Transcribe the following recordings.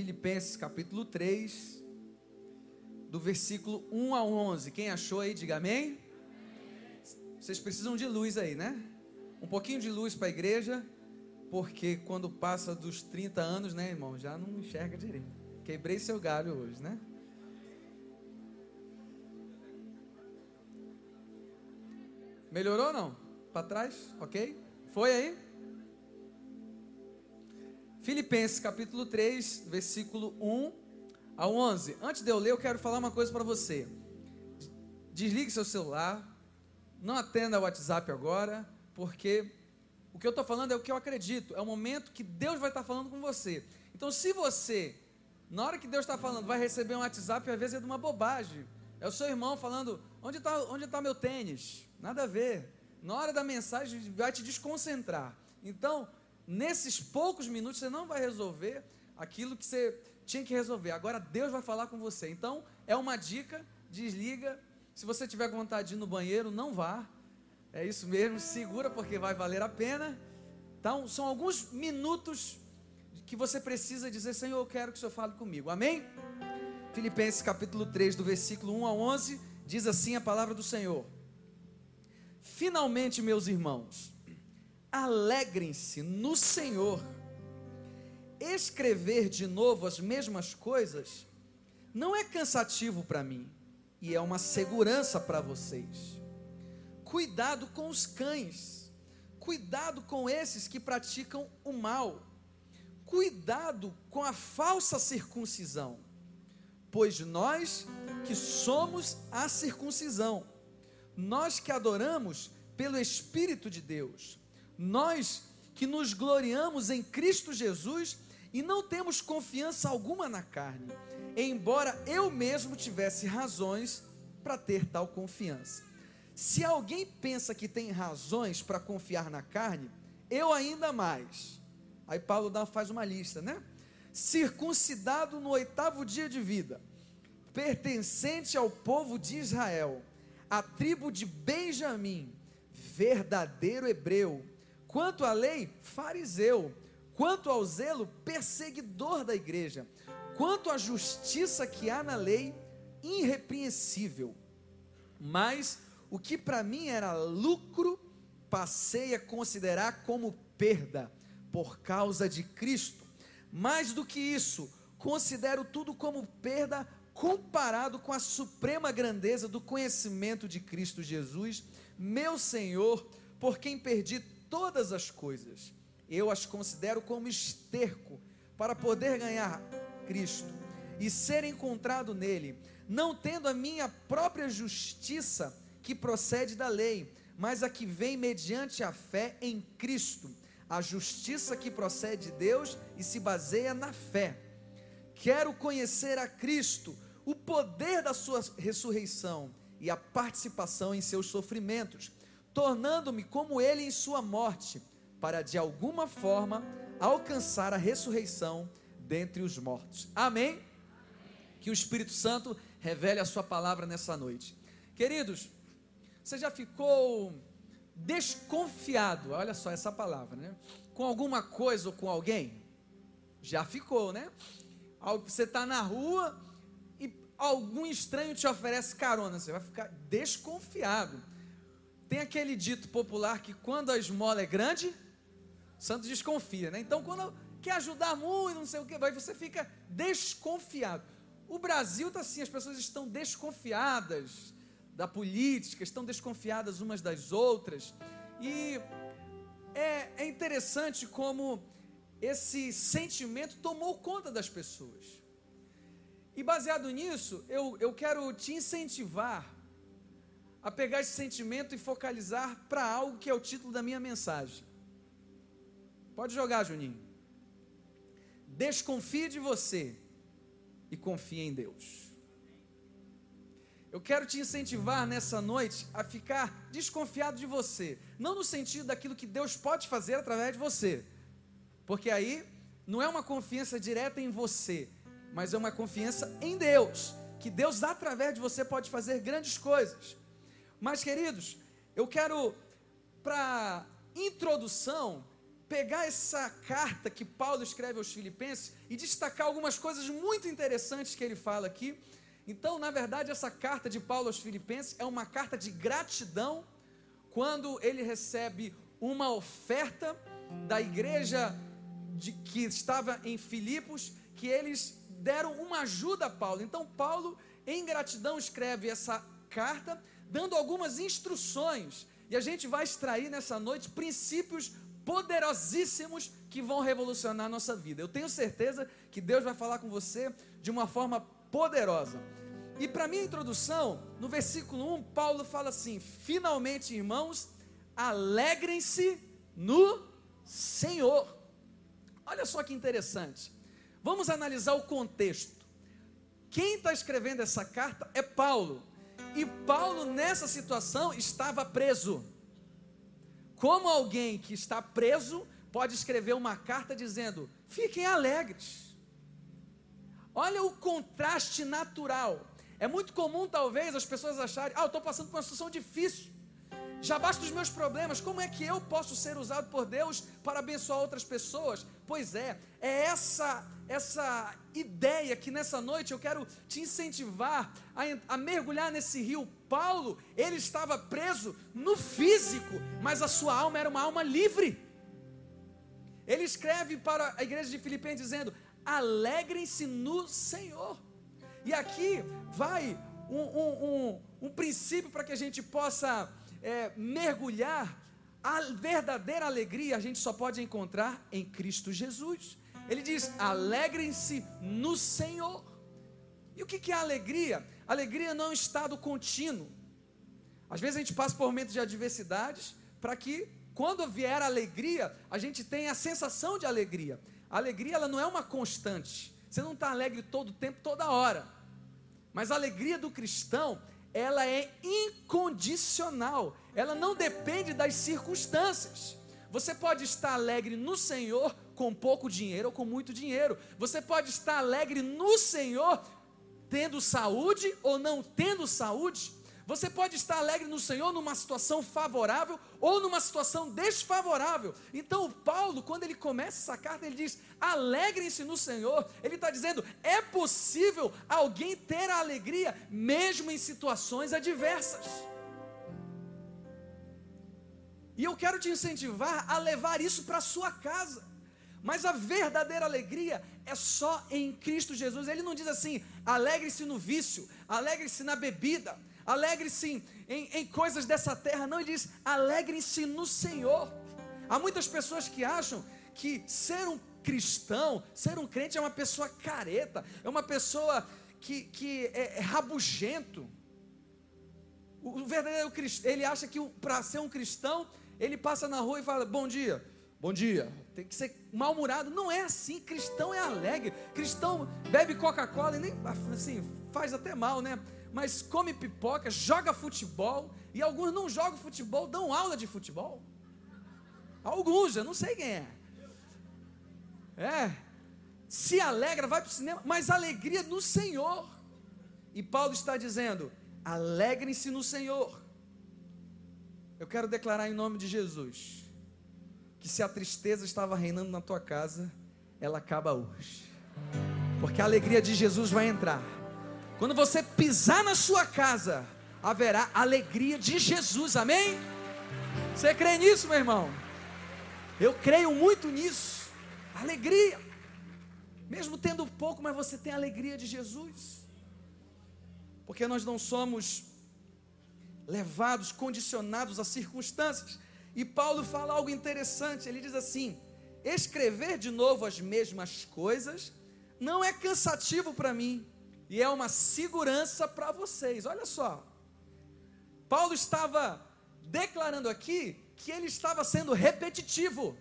Filipenses capítulo 3, do versículo 1 a 11. Quem achou aí, diga amém. Vocês precisam de luz aí, né? Um pouquinho de luz para a igreja, porque quando passa dos 30 anos, né, irmão, já não enxerga direito. Quebrei seu galho hoje, né? Melhorou ou não? Para trás? Ok? Foi aí? Filipenses capítulo 3, versículo 1 ao 11. Antes de eu ler, eu quero falar uma coisa para você. Desligue seu celular, não atenda o WhatsApp agora, porque o que eu estou falando é o que eu acredito, é o momento que Deus vai estar tá falando com você. Então, se você, na hora que Deus está falando, vai receber um WhatsApp, às vezes é de uma bobagem. É o seu irmão falando: onde está onde tá meu tênis? Nada a ver. Na hora da mensagem vai te desconcentrar. Então, nesses poucos minutos você não vai resolver aquilo que você tinha que resolver. Agora Deus vai falar com você. Então, é uma dica, desliga. Se você tiver vontade de ir no banheiro, não vá. É isso mesmo, segura porque vai valer a pena. Então, são alguns minutos que você precisa dizer, Senhor, eu quero que o Senhor fale comigo. Amém? Filipenses capítulo 3, do versículo 1 a 11, diz assim a palavra do Senhor. Finalmente, meus irmãos, alegrem-se no Senhor. Escrever de novo as mesmas coisas não é cansativo para mim e é uma segurança para vocês. Cuidado com os cães, cuidado com esses que praticam o mal, cuidado com a falsa circuncisão, pois nós que somos a circuncisão, nós que adoramos pelo Espírito de Deus, nós que nos gloriamos em Cristo Jesus e não temos confiança alguma na carne, embora eu mesmo tivesse razões para ter tal confiança. Se alguém pensa que tem razões para confiar na carne, eu ainda mais. Aí Paulo dá, faz uma lista, né? Circuncidado no oitavo dia de vida, pertencente ao povo de Israel, a tribo de Benjamim, verdadeiro hebreu, quanto à lei, fariseu, quanto ao zelo, perseguidor da igreja, quanto à justiça que há na lei, irrepreensível. Mas o que para mim era lucro, passei a considerar como perda, por causa de Cristo. Mais do que isso, considero tudo como perda comparado com a suprema grandeza do conhecimento de Cristo Jesus, meu Senhor, por quem perdi todas as coisas. Eu as considero como esterco para poder ganhar Cristo e ser encontrado nele, não tendo a minha própria justiça que procede da lei, mas a que vem mediante a fé em Cristo, a justiça que procede de Deus e se baseia na fé. Quero conhecer a Cristo o poder da sua ressurreição e a participação em seus sofrimentos, tornando-me como ele em sua morte, para de alguma forma alcançar a ressurreição dentre os mortos. Amém? Que o Espírito Santo revele a sua palavra nessa noite. Queridos, você já ficou desconfiado, olha só essa palavra, né? Com alguma coisa ou com alguém? Já ficou, né? Você está na rua, algum estranho te oferece carona, você vai ficar desconfiado. Tem aquele dito popular que quando a esmola é grande, o santo desconfia, né? Então, quando quer ajudar muito, não sei o que, vai, você fica desconfiado. O Brasil está assim, as pessoas estão desconfiadas da política, estão desconfiadas umas das outras. E é, é interessante como esse sentimento tomou conta das pessoas. E baseado nisso, eu, eu quero te incentivar a pegar esse sentimento e focalizar para algo que é o título da minha mensagem. Pode jogar, Juninho. Desconfie de você e confie em Deus. Eu quero te incentivar nessa noite a ficar desconfiado de você, não no sentido daquilo que Deus pode fazer através de você, porque aí não é uma confiança direta em você, mas é uma confiança em Deus, que Deus através de você pode fazer grandes coisas. Mas queridos, eu quero para introdução pegar essa carta que Paulo escreve aos Filipenses e destacar algumas coisas muito interessantes que ele fala aqui. Então, na verdade, essa carta de Paulo aos Filipenses é uma carta de gratidão quando ele recebe uma oferta da igreja de, que estava em Filipos, que eles deram uma ajuda a Paulo. Então, Paulo, em gratidão, escreve essa carta, dando algumas instruções. E a gente vai extrair nessa noite princípios poderosíssimos que vão revolucionar a nossa vida. Eu tenho certeza que Deus vai falar com você de uma forma poderosa. E para minha introdução, no versículo 1, Paulo fala assim: Finalmente, irmãos, alegrem-se no Senhor. Olha só que interessante. Vamos analisar o contexto. Quem está escrevendo essa carta é Paulo. E Paulo, nessa situação, estava preso. Como alguém que está preso pode escrever uma carta dizendo: fiquem alegres. Olha o contraste natural. É muito comum, talvez, as pessoas acharem: ah, eu estou passando por uma situação difícil. Já basta os meus problemas. Como é que eu posso ser usado por Deus para abençoar outras pessoas? Pois é, é essa essa ideia que nessa noite eu quero te incentivar a, a, mergulhar nesse rio. Paulo, ele estava preso no físico, mas a sua alma era uma alma livre. Ele escreve para a igreja de Filipenses dizendo: alegrem-se no Senhor. E aqui vai um, um, um, um princípio para que a gente possa é, mergulhar. A verdadeira alegria a gente só pode encontrar em Cristo Jesus. Ele diz: alegrem-se no Senhor. E o que é alegria? Alegria não é um estado contínuo. Às vezes a gente passa por momentos de adversidades para que, quando vier a alegria, a gente tenha a sensação de alegria. A alegria ela não é uma constante. Você não está alegre todo o tempo, toda hora. Mas a alegria do cristão, ela é incondicional. Ela não depende das circunstâncias. Você pode estar alegre no Senhor com pouco dinheiro ou com muito dinheiro. Você pode estar alegre no Senhor tendo saúde ou não tendo saúde. Você pode estar alegre no Senhor numa situação favorável ou numa situação desfavorável. Então, o Paulo, quando ele começa essa carta, ele diz: alegrem-se no Senhor. Ele está dizendo: é possível alguém ter a alegria mesmo em situações adversas. E eu quero te incentivar a levar isso para a sua casa. Mas a verdadeira alegria é só em Cristo Jesus. Ele não diz assim: alegre-se no vício, alegre-se na bebida, alegre-se em, em, coisas dessa terra. Não, ele diz: alegrem-se no Senhor. Há muitas pessoas que acham que ser um cristão, ser um crente é uma pessoa careta, é uma pessoa que, que é, é rabugento. O verdadeiro cristão, ele acha que para ser um cristão, ele passa na rua e fala: Bom dia, bom dia. Tem que ser mal-humorado. Não é assim. Cristão é alegre. Cristão bebe Coca-Cola e nem assim, faz até mal, né? mas come pipoca, joga futebol, e alguns não jogam futebol, dão aula de futebol. Alguns, eu não sei quem é. É, se alegra, vai para o cinema, mas alegria no Senhor. E Paulo está dizendo: alegrem-se no Senhor. Eu quero declarar em nome de Jesus que se a tristeza estava reinando na tua casa, ela acaba hoje, porque a alegria de Jesus vai entrar quando você pisar na sua casa, haverá alegria de Jesus, amém? Você crê nisso, meu irmão? Eu creio muito nisso. Alegria. Mesmo tendo pouco, mas você tem a alegria de Jesus. Porque nós não somos levados, condicionados a circunstâncias. E Paulo fala algo interessante. Ele diz assim: escrever de novo as mesmas coisas não é cansativo para mim e é uma segurança para vocês. Olha só, Paulo estava declarando aqui que ele estava sendo repetitivo,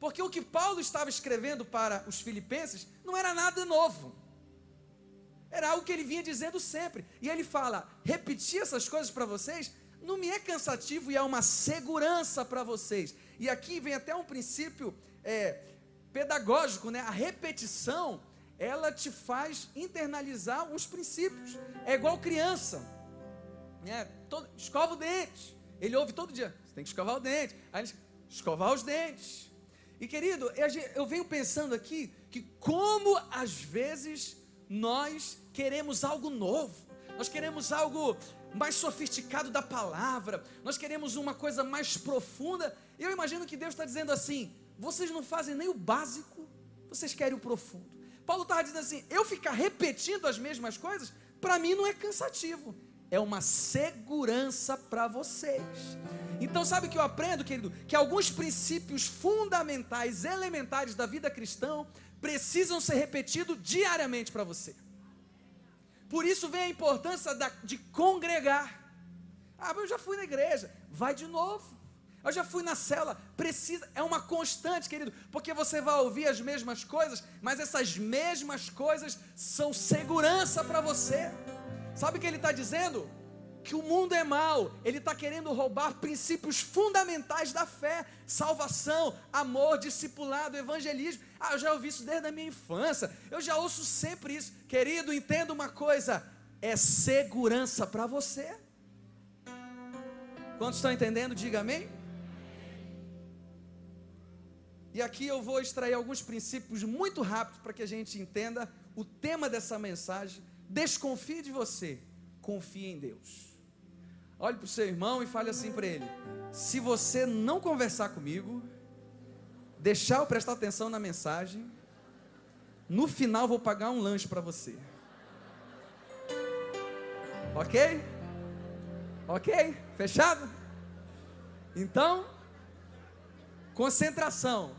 porque o que Paulo estava escrevendo para os filipenses não era nada novo, era algo que ele vinha dizendo sempre, e ele fala: repetir essas coisas para vocês não me é cansativo e é uma segurança para vocês. E aqui vem até um princípio é, pedagógico, né? A repetição ela te faz internalizar os princípios. É igual criança, né? Todo, escova o dente. Ele ouve todo dia, você tem que escovar o dente. Aí ele escovar os dentes. E querido, eu venho pensando aqui que como às vezes nós queremos algo novo, nós queremos algo mais sofisticado da palavra, nós queremos uma coisa mais profunda. Eu imagino que Deus está dizendo assim: vocês não fazem nem o básico, vocês querem o profundo. Paulo estava dizendo assim: eu ficar repetindo as mesmas coisas, para mim não é cansativo, é uma segurança para vocês. Então, sabe o que eu aprendo, querido? Que alguns princípios fundamentais, elementares da vida cristã, precisam ser repetidos diariamente para você. Por isso vem a importância da, de congregar. Ah, mas eu já fui na igreja. Vai de novo. Eu já fui na cela. Precisa, é uma constante, querido, porque você vai ouvir as mesmas coisas, mas essas mesmas coisas são segurança para você. Sabe o que ele está dizendo? Que o mundo é mau, ele está querendo roubar princípios fundamentais da fé, salvação, amor, discipulado, evangelismo. Ah, eu já ouvi isso desde a minha infância, eu já ouço sempre isso. Querido, entenda uma coisa: é segurança para você. Quantos estão entendendo? Diga amém. E aqui eu vou extrair alguns princípios muito rápidos para que a gente entenda o tema dessa mensagem. Desconfie de você, confie em Deus. Olhe para o seu irmão e fale assim para ele: se você não conversar comigo, deixar eu prestar atenção na mensagem, no final vou pagar um lanche para você. Ok? Ok? Fechado? Então, concentração.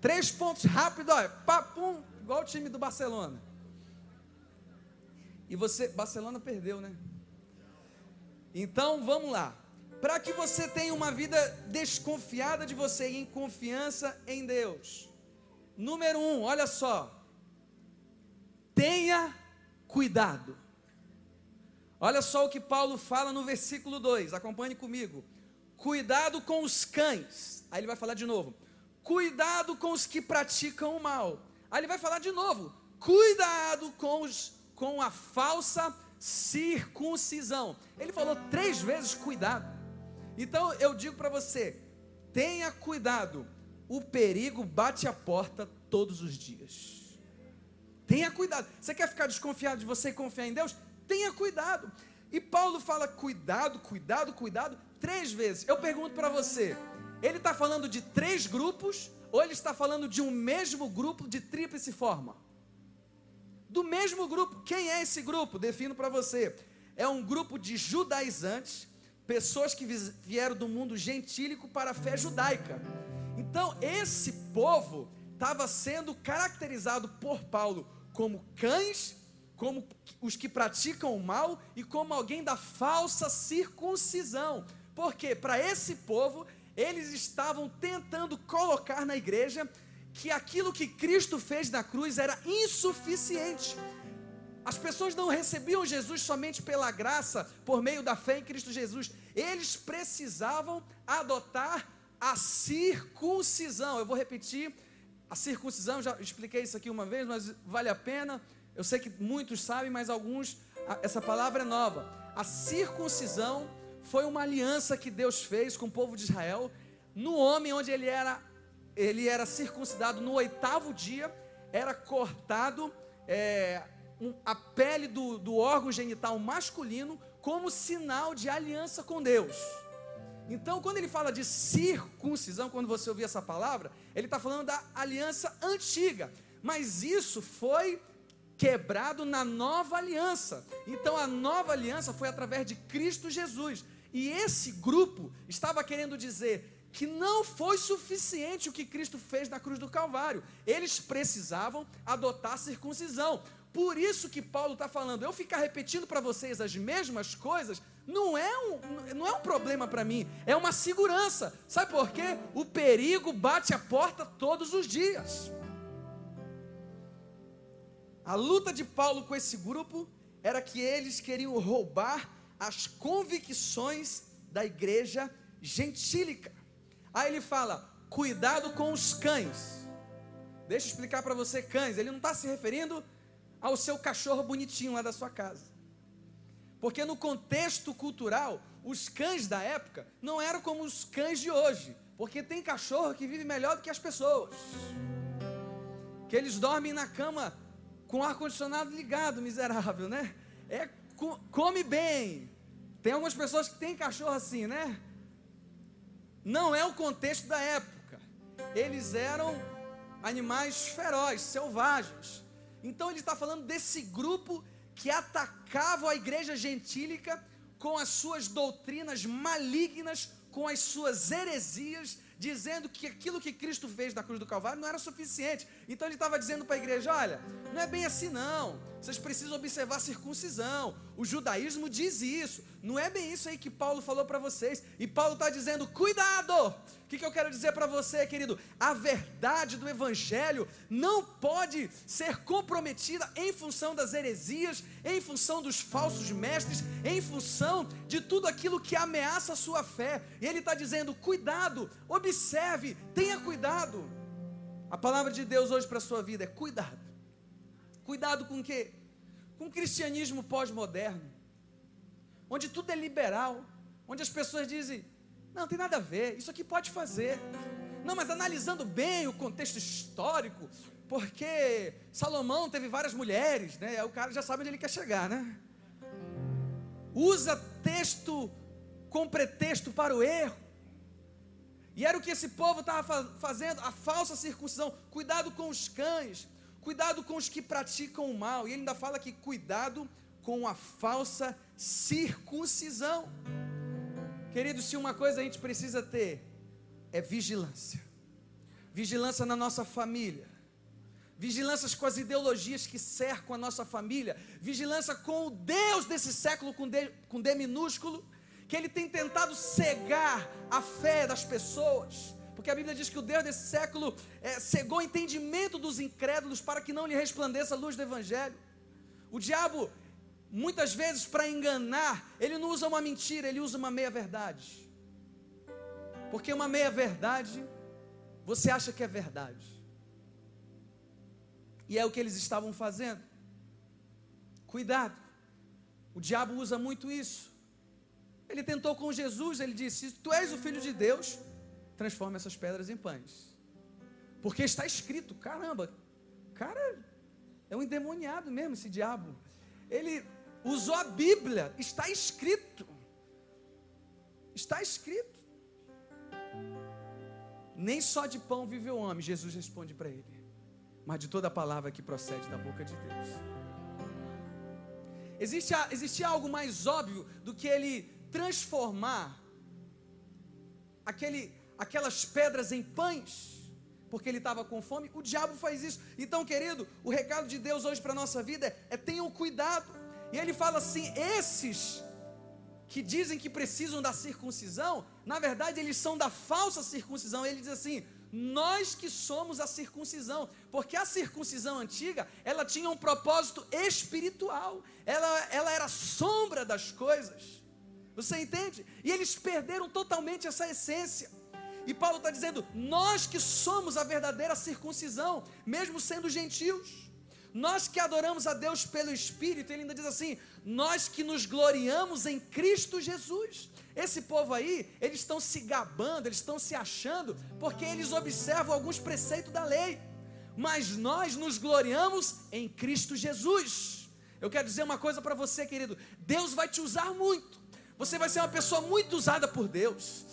Três pontos rápidos, olha, papum, igual o time do Barcelona. E você, Barcelona perdeu, né? Então vamos lá. Para que você tenha uma vida desconfiada de você e em confiança em Deus. Número um, olha só. Tenha cuidado. Olha só o que Paulo fala no versículo 2, acompanhe comigo. Cuidado com os cães. Aí ele vai falar de novo. Cuidado com os que praticam o mal. Aí ele vai falar de novo. Cuidado com, os, com a falsa circuncisão. Ele falou três vezes cuidado. Então eu digo para você: tenha cuidado, o perigo bate a porta todos os dias. Tenha cuidado. Você quer ficar desconfiado de você e confiar em Deus? Tenha cuidado. E Paulo fala cuidado, cuidado, cuidado, três vezes. Eu pergunto para você: ele está falando de três grupos ou ele está falando de um mesmo grupo de tríplice forma? Do mesmo grupo. Quem é esse grupo? Defino para você. É um grupo de judaizantes, pessoas que vieram do mundo gentílico para a fé judaica. Então, esse povo estava sendo caracterizado por Paulo como cães, como os que praticam o mal e como alguém da falsa circuncisão. Porque para esse povo, eles estavam tentando colocar na igreja que aquilo que Cristo fez na cruz era insuficiente. As pessoas não recebiam Jesus somente pela graça, por meio da fé em Cristo Jesus. Eles precisavam adotar a circuncisão. Eu vou repetir. A circuncisão, já expliquei isso aqui uma vez, mas vale a pena. Eu sei que muitos sabem, mas alguns, essa palavra é nova. A circuncisão foi uma aliança que Deus fez com o povo de Israel, no homem onde ele era ele era circuncidado no oitavo dia, era cortado é, um, a pele do, do órgão genital masculino como sinal de aliança com Deus. Então, quando ele fala de circuncisão, quando você ouvir essa palavra, ele está falando da aliança antiga, mas isso foi quebrado na nova aliança. Então, a nova aliança foi através de Cristo Jesus. E esse grupo estava querendo dizer: que não foi suficiente o que Cristo fez na cruz do Calvário. Eles precisavam adotar a circuncisão. Por isso que Paulo está falando, eu ficar repetindo para vocês as mesmas coisas, não é um, não é um problema para mim, é uma segurança. Sabe por quê? O perigo bate a porta todos os dias. A luta de Paulo com esse grupo era que eles queriam roubar as convicções da igreja gentílica. Aí ele fala: cuidado com os cães. Deixa eu explicar para você, cães. Ele não está se referindo ao seu cachorro bonitinho lá da sua casa. Porque no contexto cultural, os cães da época não eram como os cães de hoje. Porque tem cachorro que vive melhor do que as pessoas. Que eles dormem na cama com o ar-condicionado ligado, miserável, né? É, come bem. Tem algumas pessoas que têm cachorro assim, né? Não é o contexto da época. Eles eram animais ferozes, selvagens. Então ele está falando desse grupo que atacava a igreja gentílica com as suas doutrinas malignas, com as suas heresias, dizendo que aquilo que Cristo fez na cruz do Calvário não era suficiente. Então ele estava dizendo para a igreja: olha, não é bem assim não. Vocês precisam observar a circuncisão. O judaísmo diz isso. Não é bem isso aí que Paulo falou para vocês. E Paulo está dizendo: cuidado! O que, que eu quero dizer para você, querido? A verdade do Evangelho não pode ser comprometida em função das heresias, em função dos falsos mestres, em função de tudo aquilo que ameaça a sua fé. E ele está dizendo: cuidado, observe, tenha cuidado. A palavra de Deus hoje para a sua vida é cuidado. Cuidado com o quê? Com o cristianismo pós-moderno, onde tudo é liberal, onde as pessoas dizem não, tem nada a ver, isso aqui pode fazer. Não, mas analisando bem o contexto histórico, porque Salomão teve várias mulheres, né? O cara já sabe onde ele quer chegar, né? Usa texto com pretexto para o erro. E era o que esse povo estava fazendo, a falsa circuncisão. Cuidado com os cães, cuidado com os que praticam o mal. E ele ainda fala que cuidado com a falsa circuncisão. Querido, se uma coisa a gente precisa ter é vigilância. Vigilância na nossa família. Vigilância com as ideologias que cercam a nossa família. Vigilância com o Deus desse século com D, com D minúsculo, que ele tem tentado cegar a fé das pessoas. Porque a Bíblia diz que o Deus desse século é, cegou o entendimento dos incrédulos para que não lhe resplandeça a luz do Evangelho. O diabo muitas vezes para enganar, ele não usa uma mentira, ele usa uma meia-verdade. Porque uma meia-verdade, você acha que é verdade. E é o que eles estavam fazendo. Cuidado, o diabo usa muito isso. Ele tentou com Jesus, ele disse: Se tu és o filho de Deus, transforma essas pedras em pães. Porque está escrito, caramba, cara, é um endemoniado mesmo esse diabo. Ele usou a Bíblia, está escrito. Está escrito. Nem só de pão vive o homem, Jesus responde para ele, mas de toda a palavra que procede da boca de Deus. Existe, existe algo mais óbvio do que ele transformar aquele, aquelas pedras em pães? porque ele estava com fome, o diabo faz isso. Então, querido, o recado de Deus hoje para a nossa vida é, é tenham cuidado. E ele fala assim: esses que dizem que precisam da circuncisão, na verdade eles são da falsa circuncisão. Ele diz assim: nós que somos a circuncisão, porque a circuncisão antiga, ela tinha um propósito espiritual, ela, ela era sombra das coisas. Você entende? E eles perderam totalmente essa essência. E Paulo está dizendo: nós que somos a verdadeira circuncisão, mesmo sendo gentios. Nós que adoramos a Deus pelo Espírito, ele ainda diz assim: nós que nos gloriamos em Cristo Jesus. Esse povo aí, eles estão se gabando, eles estão se achando, porque eles observam alguns preceitos da lei. Mas nós nos gloriamos em Cristo Jesus. Eu quero dizer uma coisa para você, querido: Deus vai te usar muito. Você vai ser uma pessoa muito usada por Deus.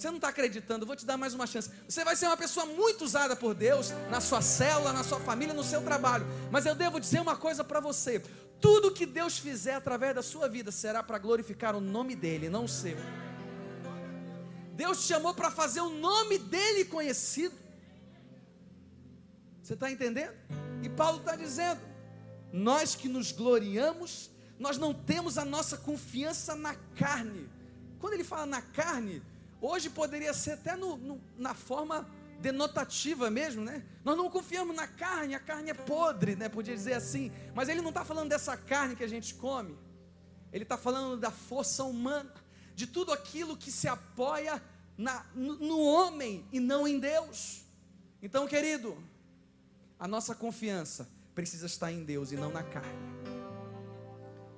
Você não está acreditando, vou te dar mais uma chance. Você vai ser uma pessoa muito usada por Deus, na sua célula, na sua família, no seu trabalho. Mas eu devo dizer uma coisa para você: tudo que Deus fizer através da sua vida será para glorificar o nome dEle, não o seu. Deus te chamou para fazer o nome dEle conhecido. Você está entendendo? E Paulo está dizendo: nós que nos gloriamos, nós não temos a nossa confiança na carne. Quando ele fala na carne, Hoje poderia ser até no, no, na forma denotativa mesmo, né? Nós não confiamos na carne, a carne é podre, né? Podia dizer assim, mas ele não está falando dessa carne que a gente come, ele está falando da força humana, de tudo aquilo que se apoia na, no, no homem e não em Deus. Então, querido, a nossa confiança precisa estar em Deus e não na carne.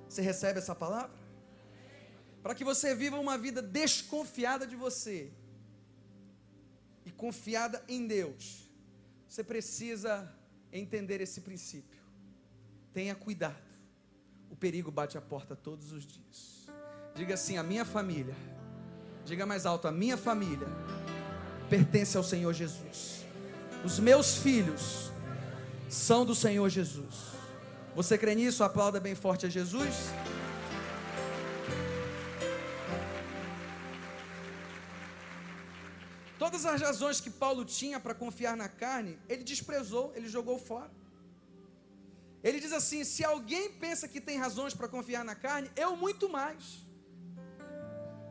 Você recebe essa palavra? Para que você viva uma vida desconfiada de você. e confiada em Deus, você precisa entender esse princípio. Tenha cuidado. O perigo bate a porta todos os dias. Diga assim: a minha família. Diga mais alto: a minha família pertence ao Senhor Jesus. Os meus filhos são do Senhor Jesus. Você crê nisso? Aplauda bem forte a Jesus. Todas as razões que Paulo tinha para confiar na carne, ele desprezou, ele jogou fora. Ele diz assim: se alguém pensa que tem razões para confiar na carne, eu muito mais.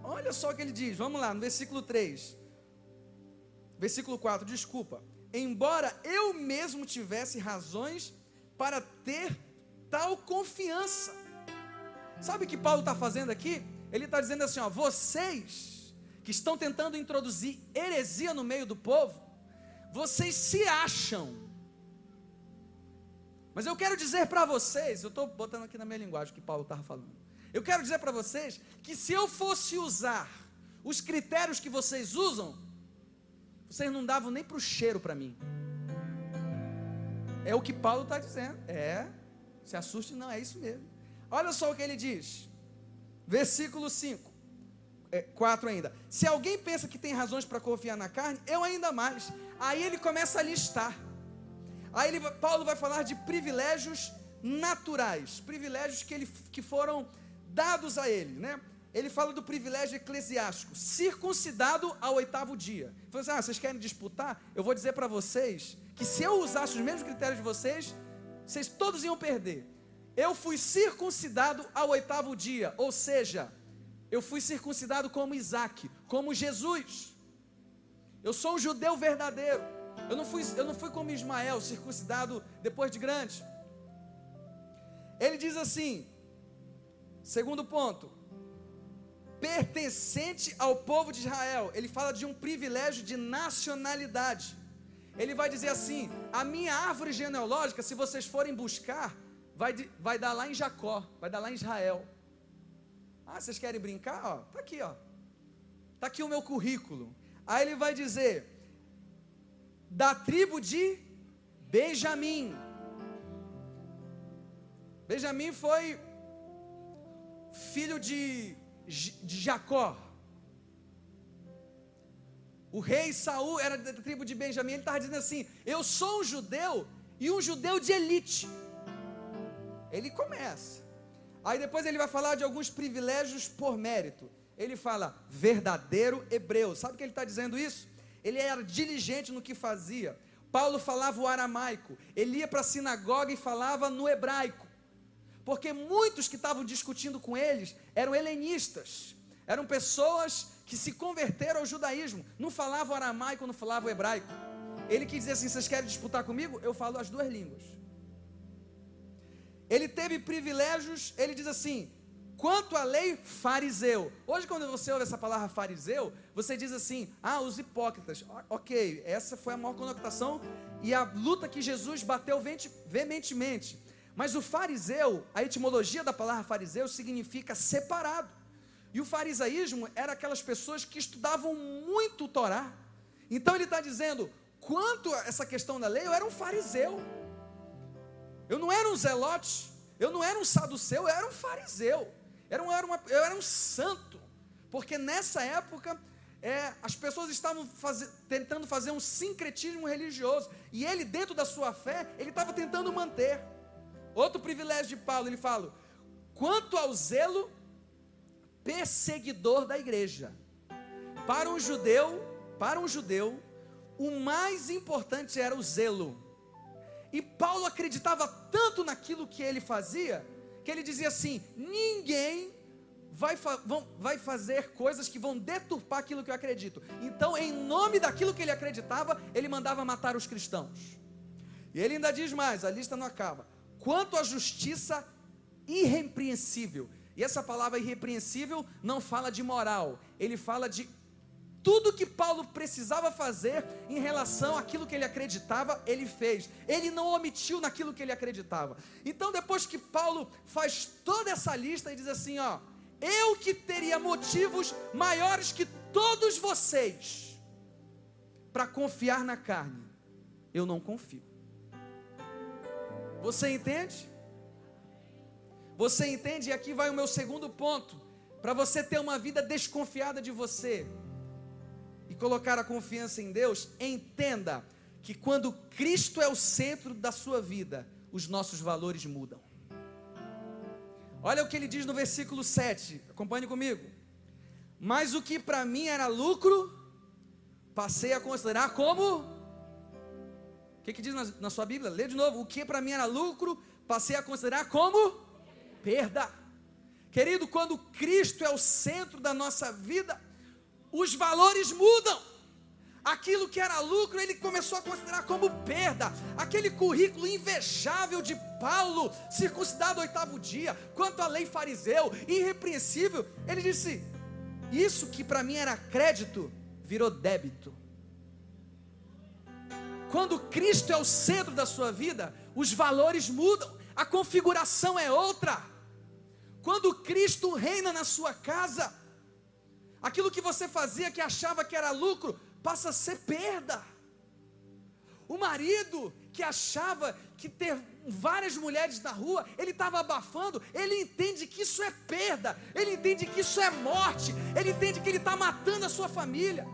Olha só o que ele diz, vamos lá, no versículo 3. Versículo 4, desculpa. Embora eu mesmo tivesse razões para ter tal confiança. Sabe o que Paulo está fazendo aqui? Ele está dizendo assim: ó, vocês que estão tentando introduzir heresia no meio do povo, vocês se acham. Mas eu quero dizer para vocês, eu estou botando aqui na minha linguagem o que Paulo estava falando. Eu quero dizer para vocês que se eu fosse usar os critérios que vocês usam, vocês não davam nem para o cheiro para mim. É o que Paulo está dizendo. É, se assuste, não, é isso mesmo. Olha só o que ele diz, versículo 5, é, 4 ainda. Se alguém pensa que tem razões para confiar na carne, eu ainda mais. Aí ele começa a listar. Aí ele, Paulo vai falar de privilégios naturais, privilégios que, ele, que foram dados a ele, né? Ele fala do privilégio eclesiástico, circuncidado ao oitavo dia. Ele assim: ah, vocês querem disputar? Eu vou dizer para vocês que se eu usasse os mesmos critérios de vocês, vocês todos iam perder. Eu fui circuncidado ao oitavo dia, ou seja, eu fui circuncidado como Isaac, como Jesus. Eu sou um judeu verdadeiro. Eu não fui, eu não fui como Ismael, circuncidado depois de grande. Ele diz assim: Segundo ponto, pertencente ao povo de Israel. Ele fala de um privilégio de nacionalidade. Ele vai dizer assim: a minha árvore genealógica, se vocês forem buscar, vai, vai dar lá em Jacó, vai dar lá em Israel. Ah, vocês querem brincar? Ó, tá aqui, ó. Tá aqui o meu currículo. Aí ele vai dizer: da tribo de Benjamim. Benjamim foi filho de, de Jacó. O rei Saul era da tribo de Benjamim. Ele estava dizendo assim: Eu sou um judeu e um judeu de elite. Ele começa. Aí depois ele vai falar de alguns privilégios por mérito. Ele fala verdadeiro hebreu. Sabe o que ele está dizendo isso? Ele era diligente no que fazia. Paulo falava o aramaico. Ele ia para a sinagoga e falava no hebraico porque muitos que estavam discutindo com eles eram helenistas, eram pessoas que se converteram ao judaísmo, não falavam aramaico, não falavam hebraico. Ele quis dizer assim: vocês querem disputar comigo? Eu falo as duas línguas. Ele teve privilégios, ele diz assim: quanto à lei, fariseu. Hoje, quando você ouve essa palavra fariseu, você diz assim: ah, os hipócritas. Ok, essa foi a maior conotação e a luta que Jesus bateu veementemente. Mas o fariseu, a etimologia da palavra fariseu significa separado. E o farisaísmo era aquelas pessoas que estudavam muito o Torá. Então ele está dizendo: quanto a essa questão da lei, eu era um fariseu. Eu não era um zelote, eu não era um saduceu, eu era um fariseu. Eu era, uma, eu era um santo. Porque nessa época é, as pessoas estavam faz, tentando fazer um sincretismo religioso. E ele, dentro da sua fé, ele estava tentando manter. Outro privilégio de Paulo, ele fala: quanto ao zelo perseguidor da igreja. Para um judeu, para um judeu, o mais importante era o zelo. E Paulo acreditava tanto naquilo que ele fazia, que ele dizia assim: ninguém vai, vão, vai fazer coisas que vão deturpar aquilo que eu acredito. Então, em nome daquilo que ele acreditava, ele mandava matar os cristãos. E ele ainda diz mais: a lista não acaba quanto à justiça irrepreensível. E essa palavra irrepreensível não fala de moral, ele fala de tudo que Paulo precisava fazer em relação àquilo que ele acreditava, ele fez. Ele não omitiu naquilo que ele acreditava. Então, depois que Paulo faz toda essa lista e diz assim: Ó, eu que teria motivos maiores que todos vocês para confiar na carne, eu não confio. Você entende? Você entende? E aqui vai o meu segundo ponto. Para você ter uma vida desconfiada de você colocar a confiança em Deus, entenda que quando Cristo é o centro da sua vida, os nossos valores mudam. Olha o que ele diz no versículo 7, acompanhe comigo. Mas o que para mim era lucro, passei a considerar como. O que, que diz na, na sua Bíblia? Lê de novo. O que para mim era lucro, passei a considerar como perda. Querido, quando Cristo é o centro da nossa vida, os valores mudam. Aquilo que era lucro, ele começou a considerar como perda. Aquele currículo invejável de Paulo, circuncidado oitavo dia, quanto à lei fariseu, irrepreensível, ele disse: Isso que para mim era crédito, virou débito. Quando Cristo é o centro da sua vida, os valores mudam, a configuração é outra. Quando Cristo reina na sua casa, aquilo que você fazia que achava que era lucro, passa a ser perda. O marido que achava que ter várias mulheres na rua, ele estava abafando, ele entende que isso é perda, ele entende que isso é morte, ele entende que ele está matando a sua família.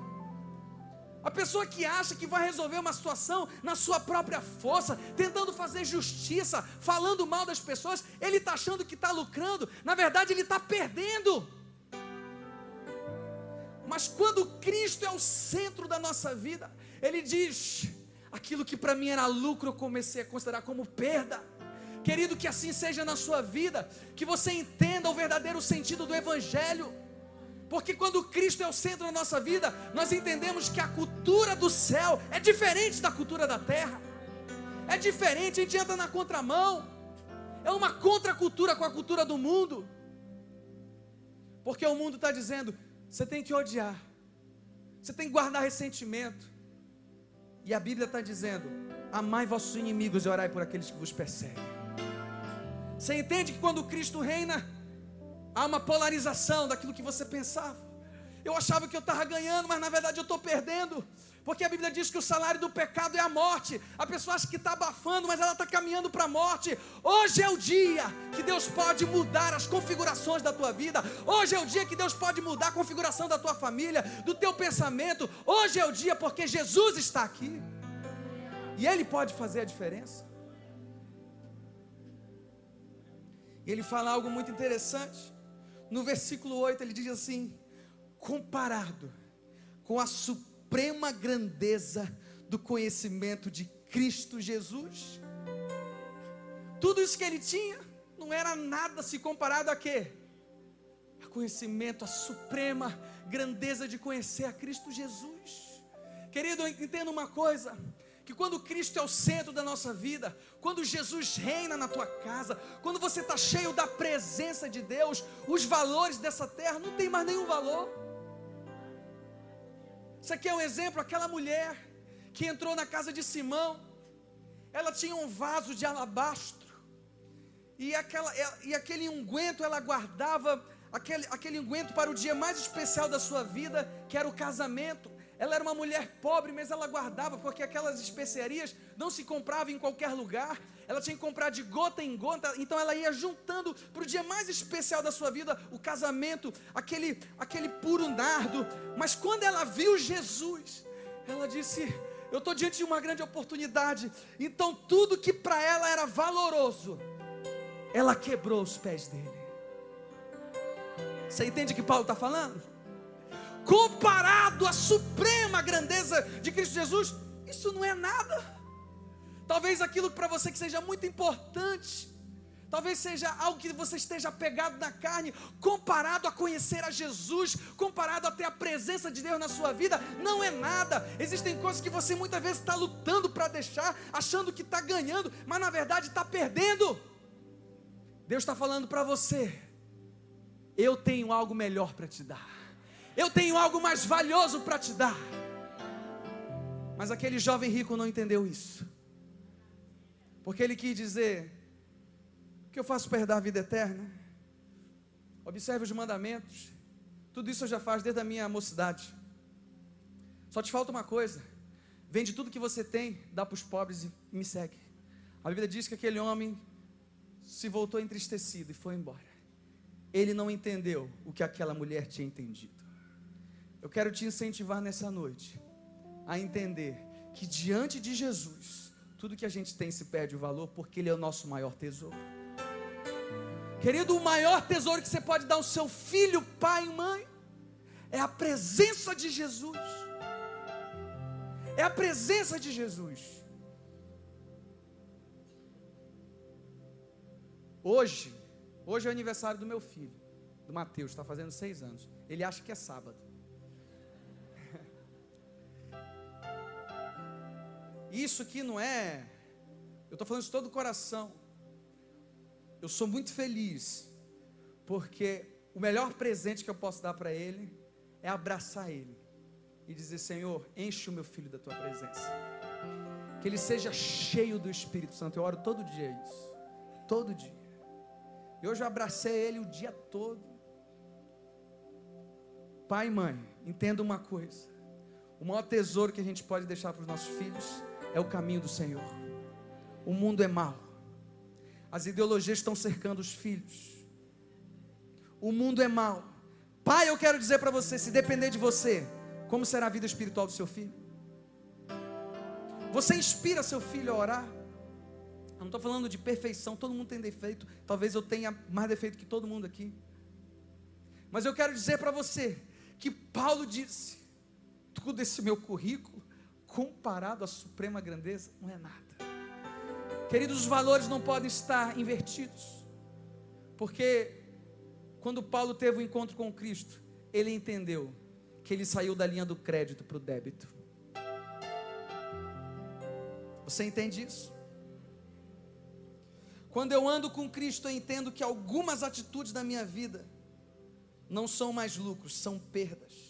A pessoa que acha que vai resolver uma situação na sua própria força, tentando fazer justiça, falando mal das pessoas, ele está achando que está lucrando, na verdade ele está perdendo. Mas quando Cristo é o centro da nossa vida, Ele diz: aquilo que para mim era lucro, eu comecei a considerar como perda. Querido, que assim seja na sua vida, que você entenda o verdadeiro sentido do Evangelho. Porque quando Cristo é o centro da nossa vida, nós entendemos que a cultura do céu é diferente da cultura da terra. É diferente, a gente entra na contramão. É uma contracultura com a cultura do mundo. Porque o mundo está dizendo: você tem que odiar. Você tem que guardar ressentimento. E a Bíblia está dizendo: amai vossos inimigos e orai por aqueles que vos perseguem. Você entende que quando Cristo reina, há uma polarização daquilo que você pensava. Eu achava que eu estava ganhando, mas na verdade eu estou perdendo. Porque a Bíblia diz que o salário do pecado é a morte. A pessoa acha que está abafando, mas ela está caminhando para a morte. Hoje é o dia que Deus pode mudar as configurações da tua vida. Hoje é o dia que Deus pode mudar a configuração da tua família, do teu pensamento. Hoje é o dia porque Jesus está aqui. E Ele pode fazer a diferença. E ele fala algo muito interessante. No versículo 8 ele diz assim: comparado com a suprema suprema grandeza do conhecimento de Cristo Jesus. Tudo isso que ele tinha não era nada se comparado a quê? A conhecimento, a suprema grandeza de conhecer a Cristo Jesus. Querido, entenda uma coisa: que quando Cristo é o centro da nossa vida, quando Jesus reina na tua casa, quando você está cheio da presença de Deus, os valores dessa terra não tem mais nenhum valor. Isso aqui é um exemplo, aquela mulher que entrou na casa de Simão, ela tinha um vaso de alabastro, e, aquela, e aquele unguento ela guardava, aquele, aquele unguento para o dia mais especial da sua vida, que era o casamento. Ela era uma mulher pobre, mas ela guardava, porque aquelas especiarias não se compravam em qualquer lugar. Ela tinha que comprar de gota em gota, então ela ia juntando para o dia mais especial da sua vida, o casamento, aquele, aquele puro nardo. Mas quando ela viu Jesus, ela disse: Eu estou diante de uma grande oportunidade. Então, tudo que para ela era valoroso, ela quebrou os pés dele. Você entende o que Paulo está falando? comparado à suprema grandeza de Cristo Jesus, isso não é nada. Talvez aquilo para você que seja muito importante, talvez seja algo que você esteja pegado na carne, comparado a conhecer a Jesus, comparado a ter a presença de Deus na sua vida, não é nada. Existem coisas que você muitas vezes está lutando para deixar, achando que está ganhando, mas na verdade está perdendo. Deus está falando para você: eu tenho algo melhor para te dar eu tenho algo mais valioso para te dar. Mas aquele jovem rico não entendeu isso. Porque ele quis dizer: O que eu faço para herdar a vida eterna? Observe os mandamentos. Tudo isso eu já faço desde a minha mocidade. Só te falta uma coisa: Vende tudo que você tem, dá para os pobres e me segue. A Bíblia diz que aquele homem se voltou entristecido e foi embora. Ele não entendeu o que aquela mulher tinha entendido. Eu quero te incentivar nessa noite a entender que diante de Jesus, tudo que a gente tem se perde o valor porque Ele é o nosso maior tesouro. Querido, o maior tesouro que você pode dar ao seu filho, pai e mãe, é a presença de Jesus. É a presença de Jesus. Hoje, hoje é o aniversário do meu filho, do Mateus, está fazendo seis anos. Ele acha que é sábado. Isso aqui não é. Eu estou falando de todo o coração. Eu sou muito feliz, porque o melhor presente que eu posso dar para ele é abraçar ele e dizer: Senhor, enche o meu filho da tua presença. Que ele seja cheio do Espírito Santo. Eu oro todo dia isso. Todo dia. E hoje eu abracei ele o dia todo. Pai e mãe, entenda uma coisa: o maior tesouro que a gente pode deixar para os nossos filhos é o caminho do Senhor. O mundo é mau, as ideologias estão cercando os filhos, o mundo é mau. Pai, eu quero dizer para você: se depender de você, como será a vida espiritual do seu filho? Você inspira seu filho a orar? Eu não estou falando de perfeição, todo mundo tem defeito. Talvez eu tenha mais defeito que todo mundo aqui. Mas eu quero dizer para você que Paulo disse: tudo esse meu currículo, comparado à suprema grandeza, não é nada. Queridos, os valores não podem estar invertidos, porque quando Paulo teve o um encontro com Cristo, ele entendeu que ele saiu da linha do crédito para o débito. Você entende isso? Quando eu ando com Cristo, eu entendo que algumas atitudes da minha vida não são mais lucros, são perdas.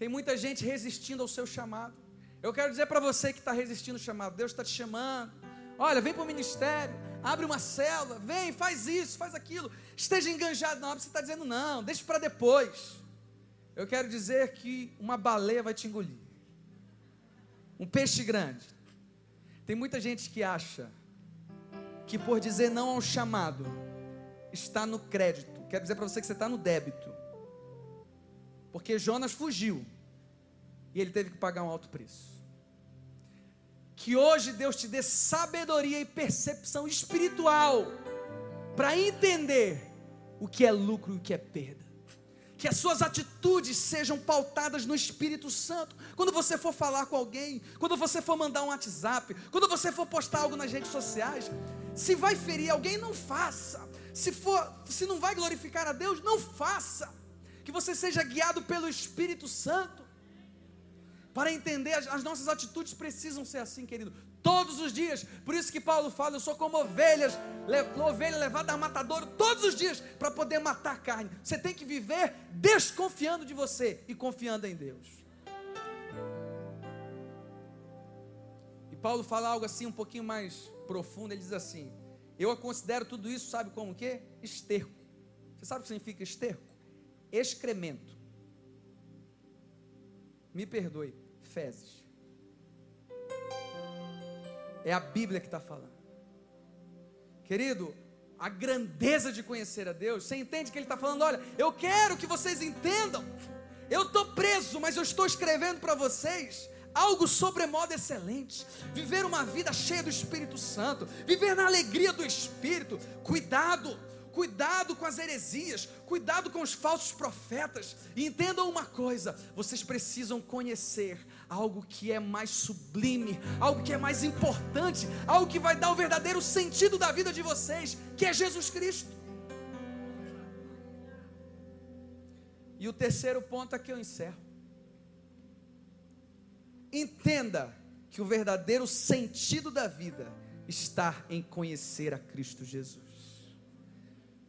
Tem muita gente resistindo ao seu chamado. Eu quero dizer para você que está resistindo ao chamado, Deus está te chamando. Olha, vem para o ministério, abre uma célula, vem, faz isso, faz aquilo. Esteja enganjado na obra, você está dizendo não, deixe para depois. Eu quero dizer que uma baleia vai te engolir. Um peixe grande. Tem muita gente que acha que por dizer não ao chamado, está no crédito. Quero dizer para você que você está no débito. Porque Jonas fugiu e ele teve que pagar um alto preço. Que hoje Deus te dê sabedoria e percepção espiritual para entender o que é lucro e o que é perda que as suas atitudes sejam pautadas no Espírito Santo. Quando você for falar com alguém, quando você for mandar um WhatsApp, quando você for postar algo nas redes sociais, se vai ferir alguém, não faça. Se for, se não vai glorificar a Deus, não faça. Que você seja guiado pelo Espírito Santo. Para entender, as, as nossas atitudes precisam ser assim, querido todos os dias. Por isso que Paulo fala: eu sou como ovelhas, ovelha levada a matadouro todos os dias para poder matar a carne. Você tem que viver desconfiando de você e confiando em Deus. E Paulo fala algo assim um pouquinho mais profundo. Ele diz assim: Eu considero tudo isso, sabe como que? Esterco. Você sabe o que significa esterco? Excremento. Me perdoe, fezes. É a Bíblia que está falando. Querido, a grandeza de conhecer a Deus, você entende que Ele está falando: olha, eu quero que vocês entendam. Eu estou preso, mas eu estou escrevendo para vocês algo sobremodo excelente. Viver uma vida cheia do Espírito Santo, viver na alegria do Espírito. Cuidado, cuidado com as heresias, cuidado com os falsos profetas. E entendam uma coisa: vocês precisam conhecer algo que é mais sublime, algo que é mais importante, algo que vai dar o verdadeiro sentido da vida de vocês, que é Jesus Cristo. E o terceiro ponto aqui eu encerro. Entenda que o verdadeiro sentido da vida está em conhecer a Cristo Jesus.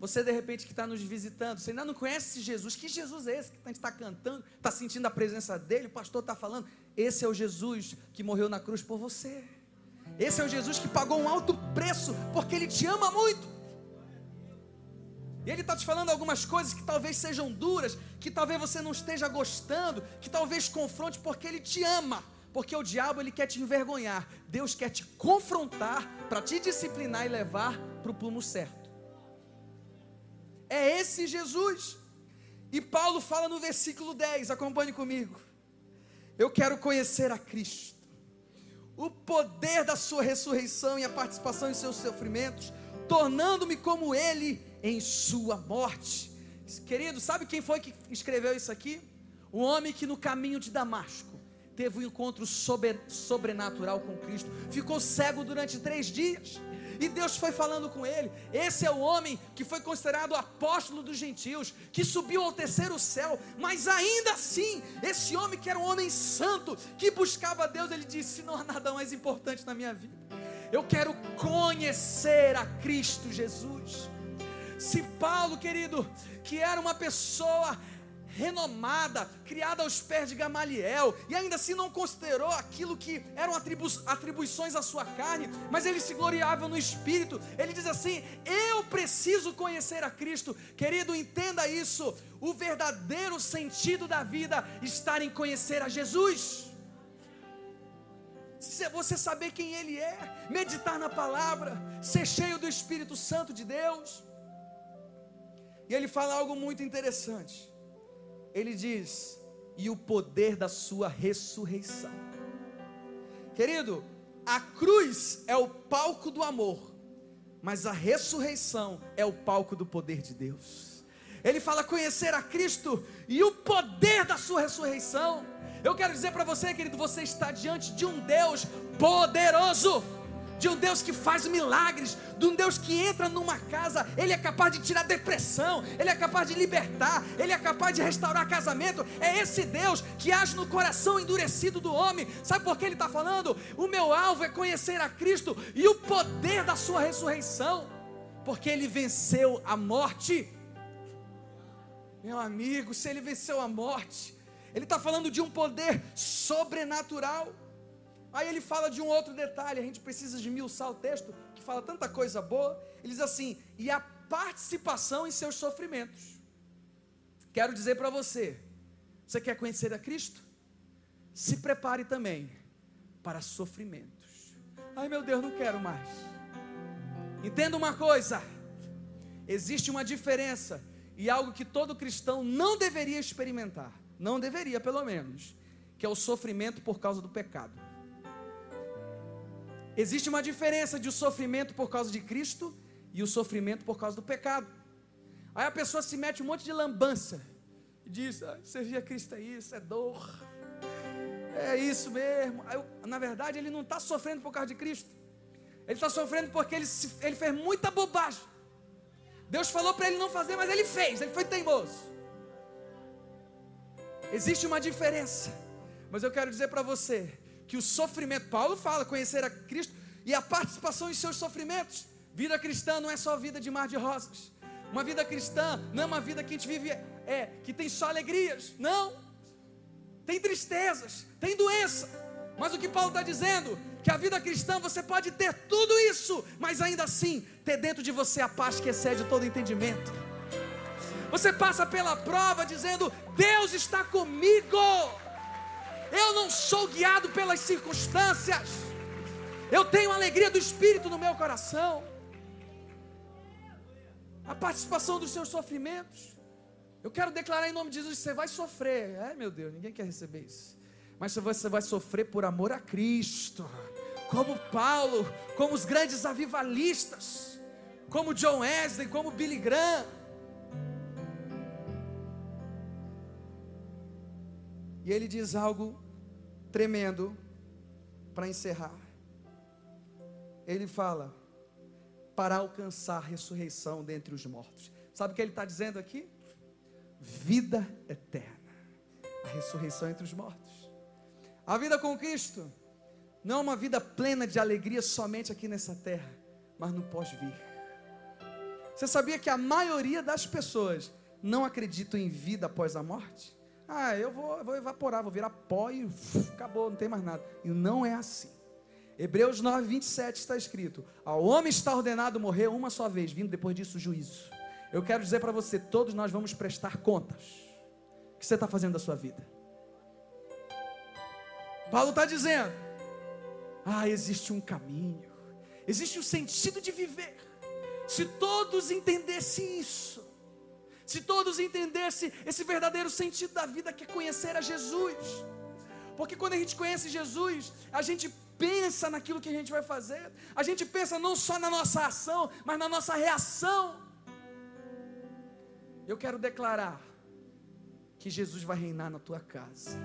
Você de repente que está nos visitando, você ainda não conhece esse Jesus. Que Jesus é esse que a gente está cantando, está sentindo a presença dele, o pastor está falando. Esse é o Jesus que morreu na cruz por você. Esse é o Jesus que pagou um alto preço porque ele te ama muito. E ele está te falando algumas coisas que talvez sejam duras, que talvez você não esteja gostando, que talvez confronte, porque ele te ama, porque o diabo ele quer te envergonhar, Deus quer te confrontar para te disciplinar e levar para o plumo certo. É esse Jesus. E Paulo fala no versículo 10, acompanhe comigo. Eu quero conhecer a Cristo, o poder da Sua ressurreição e a participação em seus sofrimentos, tornando-me como Ele em Sua morte. Querido, sabe quem foi que escreveu isso aqui? O homem que no caminho de Damasco teve um encontro sobre, sobrenatural com Cristo, ficou cego durante três dias. E Deus foi falando com ele. Esse é o homem que foi considerado apóstolo dos gentios, que subiu ao terceiro céu, mas ainda assim, esse homem que era um homem santo, que buscava Deus, ele disse: Não há nada mais importante na minha vida. Eu quero conhecer a Cristo Jesus. Se Paulo, querido, que era uma pessoa renomada, criada aos pés de Gamaliel, e ainda assim não considerou aquilo que eram atribu atribuições à sua carne, mas ele se gloriava no Espírito. Ele diz assim: Eu preciso conhecer a Cristo. Querido, entenda isso. O verdadeiro sentido da vida está em conhecer a Jesus. Você saber quem Ele é, meditar na palavra, ser cheio do Espírito Santo de Deus. E ele fala algo muito interessante ele diz: e o poder da sua ressurreição. Querido, a cruz é o palco do amor, mas a ressurreição é o palco do poder de Deus. Ele fala conhecer a Cristo e o poder da sua ressurreição. Eu quero dizer para você, querido, você está diante de um Deus poderoso de um Deus que faz milagres, de um Deus que entra numa casa, Ele é capaz de tirar depressão, Ele é capaz de libertar, Ele é capaz de restaurar casamento. É esse Deus que age no coração endurecido do homem. Sabe por que Ele está falando? O meu alvo é conhecer a Cristo e o poder da Sua ressurreição, porque Ele venceu a morte. Meu amigo, se Ele venceu a morte, Ele está falando de um poder sobrenatural. Aí ele fala de um outro detalhe, a gente precisa de esmiuçar o texto, que fala tanta coisa boa. Ele diz assim: e a participação em seus sofrimentos. Quero dizer para você: você quer conhecer a Cristo? Se prepare também para sofrimentos. Ai meu Deus, não quero mais. Entenda uma coisa: existe uma diferença e algo que todo cristão não deveria experimentar, não deveria pelo menos, que é o sofrimento por causa do pecado. Existe uma diferença de o sofrimento por causa de Cristo e o sofrimento por causa do pecado. Aí a pessoa se mete um monte de lambança e diz: ah, servir a Cristo é isso, é dor, é isso mesmo. Aí, na verdade, ele não está sofrendo por causa de Cristo, ele está sofrendo porque ele, se, ele fez muita bobagem. Deus falou para ele não fazer, mas ele fez, ele foi teimoso. Existe uma diferença, mas eu quero dizer para você que o sofrimento, Paulo fala, conhecer a Cristo e a participação em seus sofrimentos. Vida cristã não é só vida de mar de rosas. Uma vida cristã não é uma vida que a gente vive é que tem só alegrias. Não. Tem tristezas, tem doença. Mas o que Paulo está dizendo que a vida cristã você pode ter tudo isso, mas ainda assim ter dentro de você a paz que excede todo entendimento. Você passa pela prova dizendo: Deus está comigo. Eu não sou guiado pelas circunstâncias. Eu tenho a alegria do Espírito no meu coração. A participação dos seus sofrimentos. Eu quero declarar em nome de Jesus: você vai sofrer. Ai meu Deus, ninguém quer receber isso. Mas você vai sofrer por amor a Cristo. Como Paulo, como os grandes avivalistas, como John Wesley, como Billy Graham. E ele diz algo tremendo para encerrar. Ele fala: para alcançar a ressurreição dentre os mortos. Sabe o que ele está dizendo aqui? Vida eterna. A ressurreição entre os mortos. A vida com Cristo não é uma vida plena de alegria somente aqui nessa terra, mas no pós-vir. Você sabia que a maioria das pessoas não acreditam em vida após a morte? Ah, eu vou, vou evaporar, vou virar pó e uf, acabou, não tem mais nada. E não é assim. Hebreus 9, 27 está escrito: Ao homem está ordenado morrer uma só vez, vindo depois disso o juízo. Eu quero dizer para você: todos nós vamos prestar contas. O que você está fazendo da sua vida? Paulo está dizendo: ah, existe um caminho, existe um sentido de viver. Se todos entendessem isso, se todos entendessem esse verdadeiro sentido da vida que é conhecer a Jesus, porque quando a gente conhece Jesus, a gente pensa naquilo que a gente vai fazer, a gente pensa não só na nossa ação, mas na nossa reação. Eu quero declarar que Jesus vai reinar na tua casa.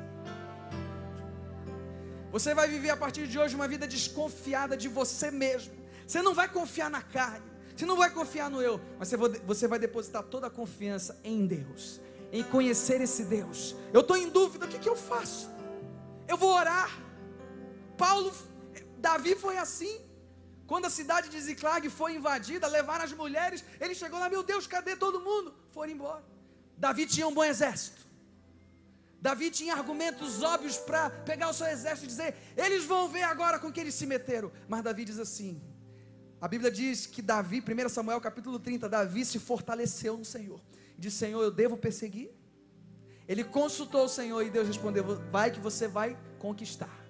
Você vai viver a partir de hoje uma vida desconfiada de você mesmo. Você não vai confiar na carne, você não vai confiar no eu, mas você vai depositar toda a confiança em Deus, em conhecer esse Deus. Eu estou em dúvida, o que, que eu faço? Eu vou orar. Paulo, Davi foi assim. Quando a cidade de Ziclag foi invadida, levaram as mulheres, ele chegou lá, meu Deus, cadê todo mundo? Foram embora. Davi tinha um bom exército. Davi tinha argumentos óbvios para pegar o seu exército e dizer: eles vão ver agora com que eles se meteram. Mas Davi diz assim: a Bíblia diz que Davi, 1 Samuel capítulo 30, Davi se fortaleceu no Senhor. Disse: Senhor, eu devo perseguir? Ele consultou o Senhor e Deus respondeu: Vai que você vai conquistar.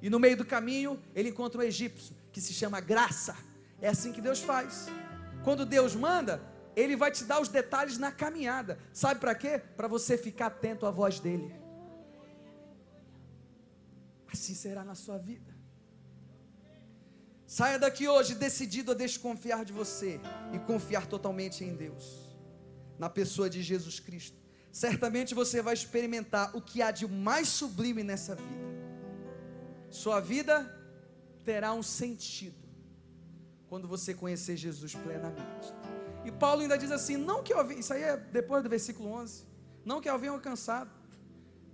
E no meio do caminho, ele encontra um egípcio que se chama graça. É assim que Deus faz. Quando Deus manda, ele vai te dar os detalhes na caminhada. Sabe para quê? Para você ficar atento à voz dele. Assim será na sua vida. Saia daqui hoje decidido a desconfiar de você e confiar totalmente em Deus, na pessoa de Jesus Cristo. Certamente você vai experimentar o que há de mais sublime nessa vida. Sua vida terá um sentido quando você conhecer Jesus plenamente. E Paulo ainda diz assim: não que eu isso aí é depois do versículo 11, não que eu venha alcançado,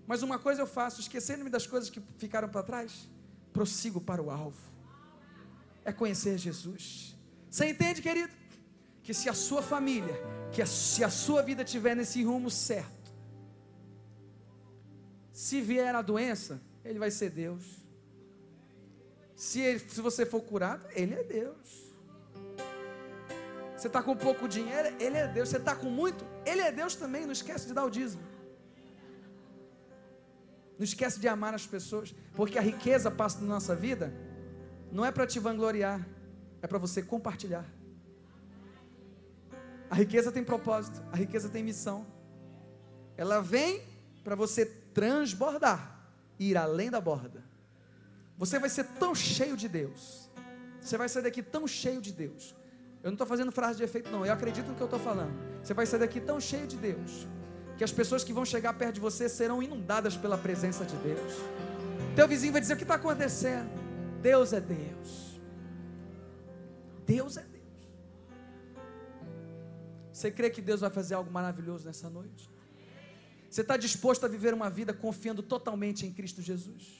mas uma coisa eu faço, esquecendo-me das coisas que ficaram para trás, prossigo para o alvo. É conhecer Jesus. Você entende, querido? Que se a sua família, que a, se a sua vida tiver nesse rumo certo, se vier a doença, ele vai ser Deus. Se, ele, se você for curado, ele é Deus. Você está com pouco dinheiro, Ele é Deus. Você está com muito, Ele é Deus também. Não esquece de dar o dízimo. Não esquece de amar as pessoas, porque a riqueza passa na nossa vida, não é para te vangloriar, é para você compartilhar. A riqueza tem propósito, a riqueza tem missão. Ela vem para você transbordar, ir além da borda. Você vai ser tão cheio de Deus. Você vai sair daqui tão cheio de Deus eu não estou fazendo frase de efeito, não. Eu acredito no que eu estou falando. Você vai sair daqui tão cheio de Deus, que as pessoas que vão chegar perto de você serão inundadas pela presença de Deus. Teu vizinho vai dizer: O que está acontecendo? Deus é Deus. Deus é Deus. Você crê que Deus vai fazer algo maravilhoso nessa noite? Você está disposto a viver uma vida confiando totalmente em Cristo Jesus?